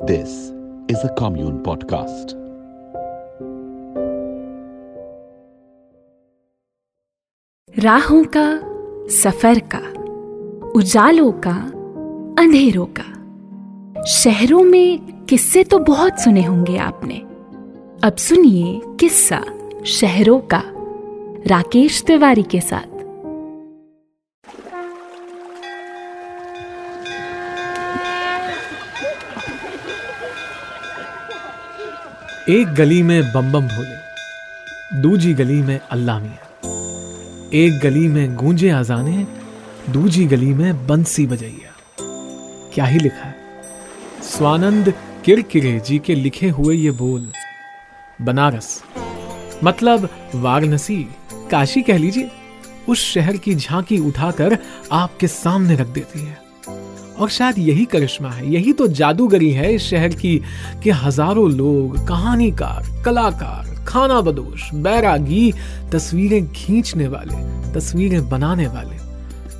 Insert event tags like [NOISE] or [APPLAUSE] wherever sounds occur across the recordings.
This is a commune podcast. राहों का, सफ़र का, उजालों का, अंधेरों का। शहरों में किस्से तो बहुत सुने होंगे आपने। अब सुनिए किस्सा शहरों का, राकेश तिवारी के साथ। एक गली में बम बम भोले, दूजी गली में अल्लाह मियाँ। एक गली में गूंजे आजाने, दूजी गली में बंसी बजैया। क्या ही लिखा है? स्वानंद किरकिरे जी के लिखे हुए ये बोल। बनारस मतलब वाराणसी। काशी कह लीजिए, उस शहर की झांकी उठाकर आपके सामने रख देती है। और शायद यही करिश्मा है, यही तो जादूगरी है इस शहर की कि हज़ारों लोग, कहानीकार, कलाकार खाना बदोश बैरागी तस्वीरें खींचने वाले, तस्वीरें बनाने वाले,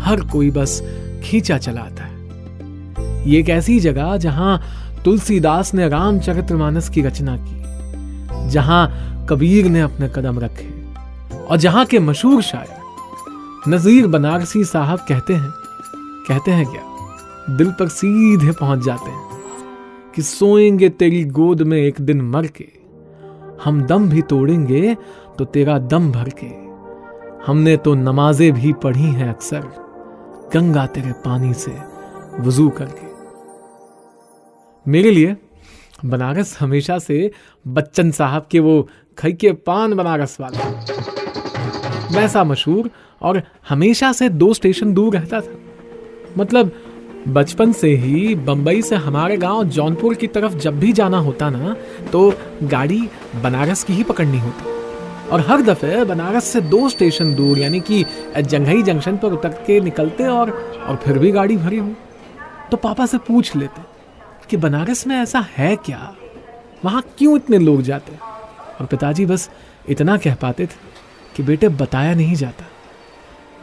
हर कोई बस खींचा चलाता है। ये एक ऐसी जगह जहाँ तुलसीदास ने रामचरितमानस की रचना की, जहाँ कबीर ने अपने कदम रखे, और जहाँ के मशहूर शायर नजीर बनारसी साहब कहते हैं कहते हैं क्या? दिल पर सीधे पहुँच जाते हैं कि सोएँगे तेरी गोद में एक दिन मर के। हम दम भी तोड़ेंगे तो तेरा दम भर के। हमने तो नमाजें भी पढ़ी हैं अक्सर, गंगा तेरे पानी से वज़ू करके। मेरे लिए बनारस हमेशा से बच्चन साहब के वो खई के पान बनारस वाला। वैसा मशहूर और हमेशा से दो स्टेशन दूर रहता था। मतलब बचपन से ही बंबई से हमारे गाँव जौनपुर की तरफ़ जब भी जाना होता ना तो गाड़ी बनारस की ही पकड़नी होती। और हर दफे बनारस से दो स्टेशन दूर, यानी कि जंघई जंक्शन पर उतर के निकलते और और फिर भी गाड़ी भरी हुई तो पापा से पूछ लेते कि बनारस में ऐसा है क्या? वहाँ क्यों इतने लोग जाते? और पिताजी बस इतना कह पाते थे कि बेटे बताया नहीं जाता,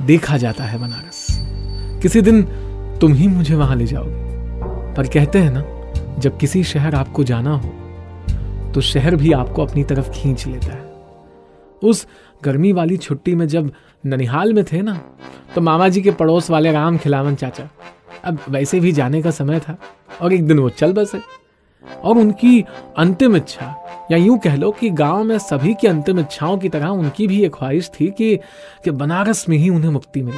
देखा जाता है बनारस। किसी दिन तुम ही मुझे वहाँ ले जाओगे। पर कहते हैं ना जब किसी शहर आपको जाना हो तो शहर भी आपको अपनी तरफ़ खींच लेता है। उस गर्मी वाली छुट्टी में जब ननिहाल में थे ना तो मामा जी के पड़ोस वाले राम खिलावन चाचा अब वैसे भी जाने का समय था और एक दिन वो चल बसे। और उनकी अंतिम इच्छा या यूँ कह लो कि गाँव में सभी की अंतिम इच्छाओं की तरह उनकी भी एक ख्वाहिश थी कि, कि बनारस में ही उन्हें मुक्ति मिले।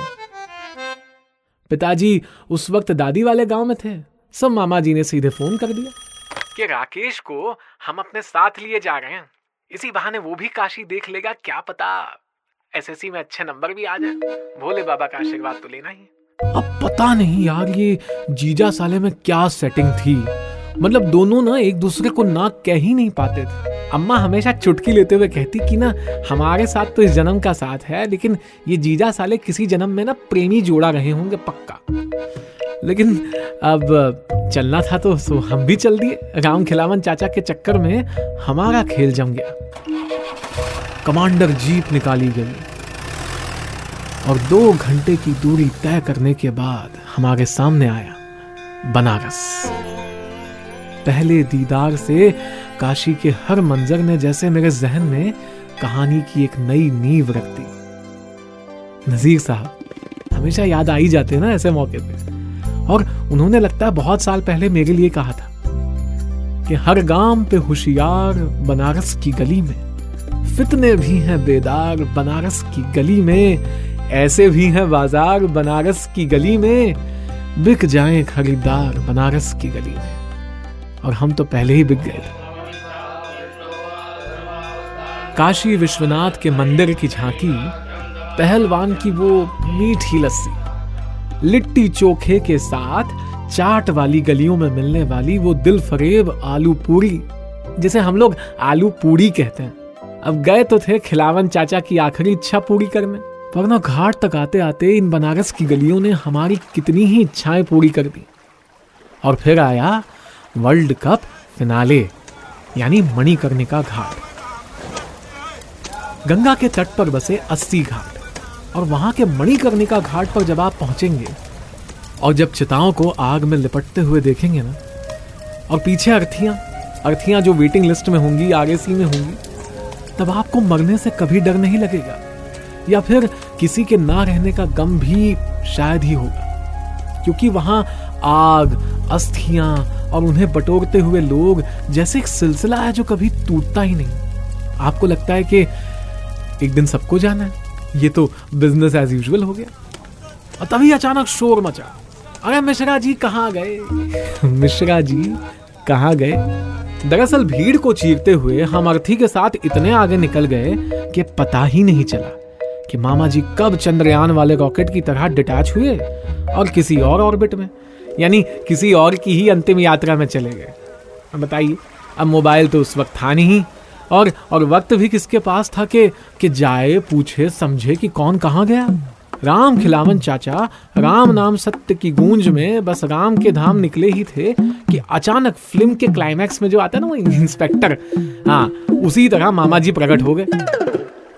पिताजी उस वक्त दादी वाले गाँव में थे। सब मामा जी ने सीधे फ़ोन कर दिया। कि राकेश को हम अपने साथ लिए जा रहे हैं। इसी बहाने वो भी काशी देख लेगा क्या पता एसएससी में अच्छे नंबर भी आ जाए। भोले बाबा का आशीर्वाद तो लेना ही अब पता नहीं यार ये जीजा साले में क्या सेटिंग थी। मतलब दोनों ना एक दूसरे को ना कह ही नहीं पाते थे। अम्मा हमेशा चुटकी लेते हुए कहती कि ना, हमारे साथ तो इस जन्म का साथ है, लेकिन ये जीजा साले किसी जन्म में ना प्रेमी जोड़ा रहे होंगे पक्का। लेकिन अब चलना था तो सो हम भी चल दिए। राम खिलावन चाचा के चक्कर में हमारा खेल जम गया। कमांडर जीप निकाली गई। और दो घंटे की दूरी तय करने के बाद हमारे सामने आया बनारस। पहले दीदार से काशी के हर मंजर ने जैसे मेरे जहन में कहानी की एक नई नींव रख दी। नजीर साहब, हमेशा याद आ ही जाते हैं ना ऐसे मौके पे। और उन्होंने लगता है बहुत साल पहले मेरे लिए कहा था कि हर गाँव पे होशियार बनारस की गली में, फितने भी हैं बेदार बनारस की गली में, ऐसे भी हैं बाज़ार बनारस की गली में, बिक जाए खरीदार बनारस की गली में। और हम तो पहले ही बिक गए थे। काशी विश्वनाथ के मंदिर की झांकी, पहलवान की वो मीठी लस्सी, लिट्टी चोखे के साथ चाट वाली गलियों में मिलने वाली वो दिल फरेब आलू पूरी, जिसे हम लोग आलू पूरी कहते हैं। अब गए तो थे खिलावन चाचा की आखिरी इच्छा पूरी करने पर ना घाट तक आते आते इन बनारस की गलियों ने हमारी कितनी ही इच्छाएँ पूरी कर दी। और फिर आया वर्ल्ड कप फिनाले, यानी मणिकर्णिका घाट। गंगा के तट पर बसे अस्सी घाट, और वहाँ के मणिकर्णिका घाट पर जब आप पहुँचेंगे, और जब चिताओं को आग में लिपटते हुए देखेंगे ना, और पीछे अर्थियाँ अर्थियाँ जो वेटिंग लिस्ट में होंगी, आगे सी में होंगी, तब आपको मरने से कभी डर नहीं लगेगा, या फिर किसी के ना रहने का गम भी शायद ही होगा, क्योंकि वहाँ आग, अस्थियाँ और उन्हें बटोरते हुए लोग जैसे एक सिलसिला है जो कभी टूटता ही नहीं। आपको लगता है कि एक दिन सबको जाना है? ये तो बिज़नेस एज यूजुअल हो गया। और तभी अचानक शोर मचा। अरे मिश्रा जी कहाँ गए? [LAUGHS] मिश्रा जी कहाँ गए? दरअसल भीड़ को चीरते हुए हम अर्थी के साथ इतने आगे निकल गए कि पता ही नहीं चला कि मामा जी कब चंद्रयान वाले रॉकेट की तरह डिटैच हुए और किसी और ऑर्बिट में। यानी किसी और की ही अंतिम यात्रा में चले गए। बताइए, अब मोबाइल तो उस वक्त था नहीं, और और वक्त भी किसके पास था कि कि जाए, पूछे, समझे कि कौन कहाँ गया? राम खिलावन चाचा, राम नाम सत्य की गूंज में बस राम के धाम निकले ही थे कि अचानक फ़िल्म के क्लाइमैक्स में जो आता है ना वो इंस्पेक्टर हाँ उसी तरह मामा जी प्रकट हो गए।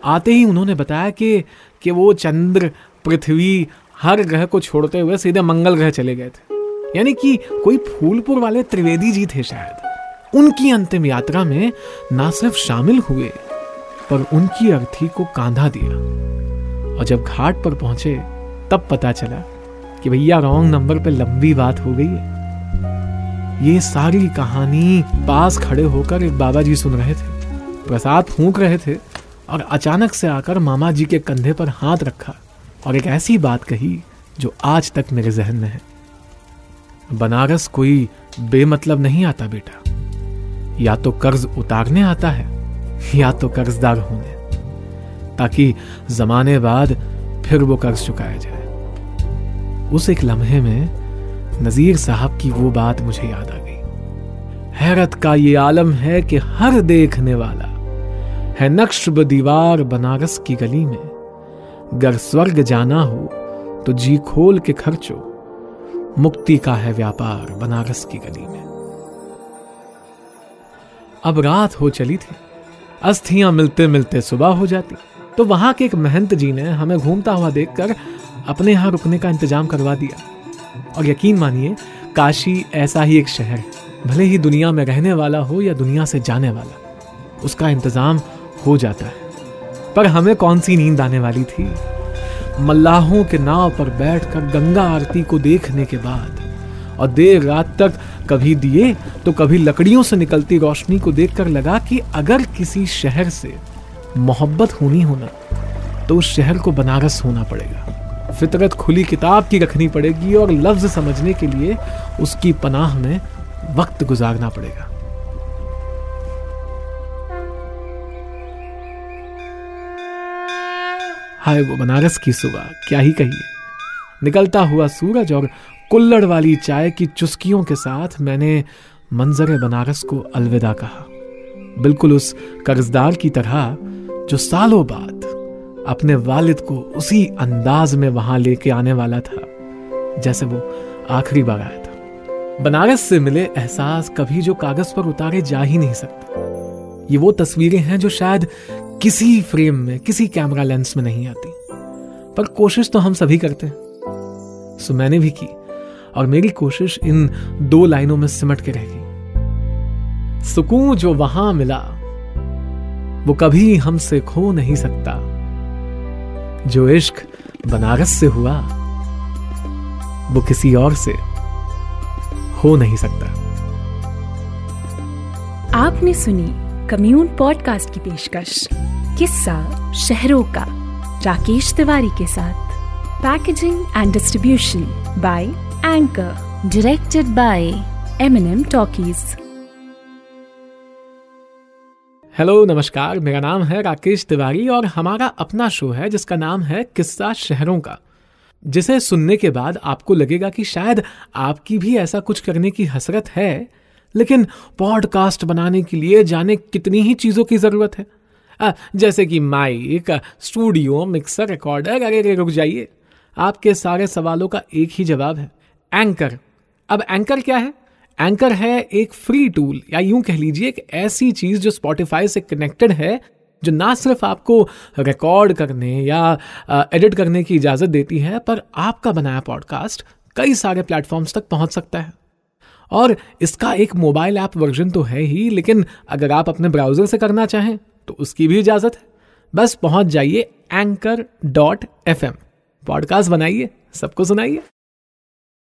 आते ही उन्होंने बताया कि कि वो चंद्र, पृथ्वी, हर ग्रह को छोड़ते हुए सीधे मंगल ग्रह चले गए थे। यानी कि कोई फूलपुर वाले त्रिवेदी जी थे शायद। उनकी अंतिम यात्रा में ना सिर्फ़ शामिल हुए, पर उनकी अर्थी को कांधा दिया। और जब घाट पर पहुँचे, तब पता चला कि भैया रॉन्ग नंबर पे लंबी बात हो गई है। ये सारी कहानी पास खड़े होकर एक बाबा जी सुन रहे थे, प्रसाद फूंक रहे थे और अचानक से आकर मामा जी के कंधे पर हाथ रखा और एक ऐसी बात कही जो आज तक मेरे जहन में है। बनारस कोई बेमतलब नहीं आता बेटा। या तो कर्ज उतारने आता है, या तो कर्जदार होने, ताकि जमाने बाद फिर वो कर्ज चुकाया जाए। उस एक लम्हे में नजीर साहब की वो बात मुझे याद आ गई। हैरत का ये आलम है कि हर देखने वाला है नक्श दीवार बनारस की गली में। गर स्वर्ग जाना हो तो जी खोल के खर्चो। मुक्ति का है व्यापार बनारस की गली में। अब रात हो चली थी। अस्थियाँ मिलते मिलते सुबह हो जाती। तो वहाँ के एक महंत जी ने हमें घूमता हुआ देखकर अपने यहाँ रुकने का इंतज़ाम करवा दिया। और यकीन मानिए, काशी ऐसा ही एक शहर, भले ही दुनिया में रहने वाला हो या दुनिया से जाने वाला, उसका इंतज़ाम हो जाता है। पर हमें कौन सी नींद आने वाली थी? मल्लाहों के नाव पर बैठकर गंगा आरती को देखने के बाद, और देर रात तक कभी दिए तो कभी लकड़ियों से निकलती रोशनी को देखकर लगा कि अगर किसी शहर से मोहब्बत होनी होना तो उस शहर को बनारस होना पड़ेगा। फितरत खुली किताब की रखनी पड़ेगी और लफ्ज समझने के लिए उसकी पनाह में वक्त गुजारना पड़ेगा। हाय वो बनारस की सुबह, क्या ही कहिए। निकलता हुआ सूरज और कुल्लड़ वाली चाय की चुस्कियों के साथ मैंने मंजर बनारस को अलविदा कहा। बिल्कुल उस कर्जदार की तरह, जो सालों बाद अपने वालिद को उसी अंदाज में वहाँ लेके आने वाला था, जैसे वो आखिरी बार आया था। बनारस से मिले एहसास कभी जो कागज़ पर उतारे जा ही नहीं सकते। ये वो तस्वीरें हैं जो शायद किसी फ्रेम में, किसी कैमरा लेंस में नहीं आती। पर कोशिश तो हम सभी करते हैं। सो मैंने भी की, और मेरी कोशिश इन दो लाइनों में सिमट के रह गई। सुकून जो वहाँ मिला, वो कभी हमसे खो नहीं सकता। जो इश्क बनारस से हुआ, वो किसी और से हो नहीं सकता। आपने सुनी कम्यून पॉडकास्ट की पेशकश, किस्सा शहरों का, राकेश तिवारी के साथ। Packaging and distribution by Anchor directed by MNM Talkies hello नमस्कार, मेरा नाम है राकेश तिवारी और हमारा अपना शो है, जिसका नाम है किस्सा शहरों का। जिसे सुनने के बाद आपको लगेगा कि शायद आपकी भी ऐसा कुछ करने की हसरत है लेकिन पॉडकास्ट बनाने के लिए जाने कितनी ही चीज़ों की ज़रूरत है। आ, जैसे कि माइक स्टूडियो मिक्सर रिकॉर्डर अरे रुक जाइए। आपके सारे सवालों का एक ही जवाब है एंकर अब एंकर क्या है? एंकर है एक फ्री टूल या यूँ कह लीजिए एक ऐसी चीज़ जो स्पॉटिफाई से कनेक्टेड है जो ना सिर्फ़ आपको रिकॉर्ड करने या एडिट करने की इजाज़त देती है पर आपका बनाया पॉडकास्ट कई सारे प्लेटफॉर्म्स तक पहुँच सकता है। और इसका एक मोबाइल ऐप वर्जन तो है ही, लेकिन अगर आप अपने ब्राउज़र से करना चाहें तो उसकी भी इजाज़त है। बस पहुँच जाइए एंकर डॉट एफ़ पॉडकास्ट बनाइए, सबको सुनाइए।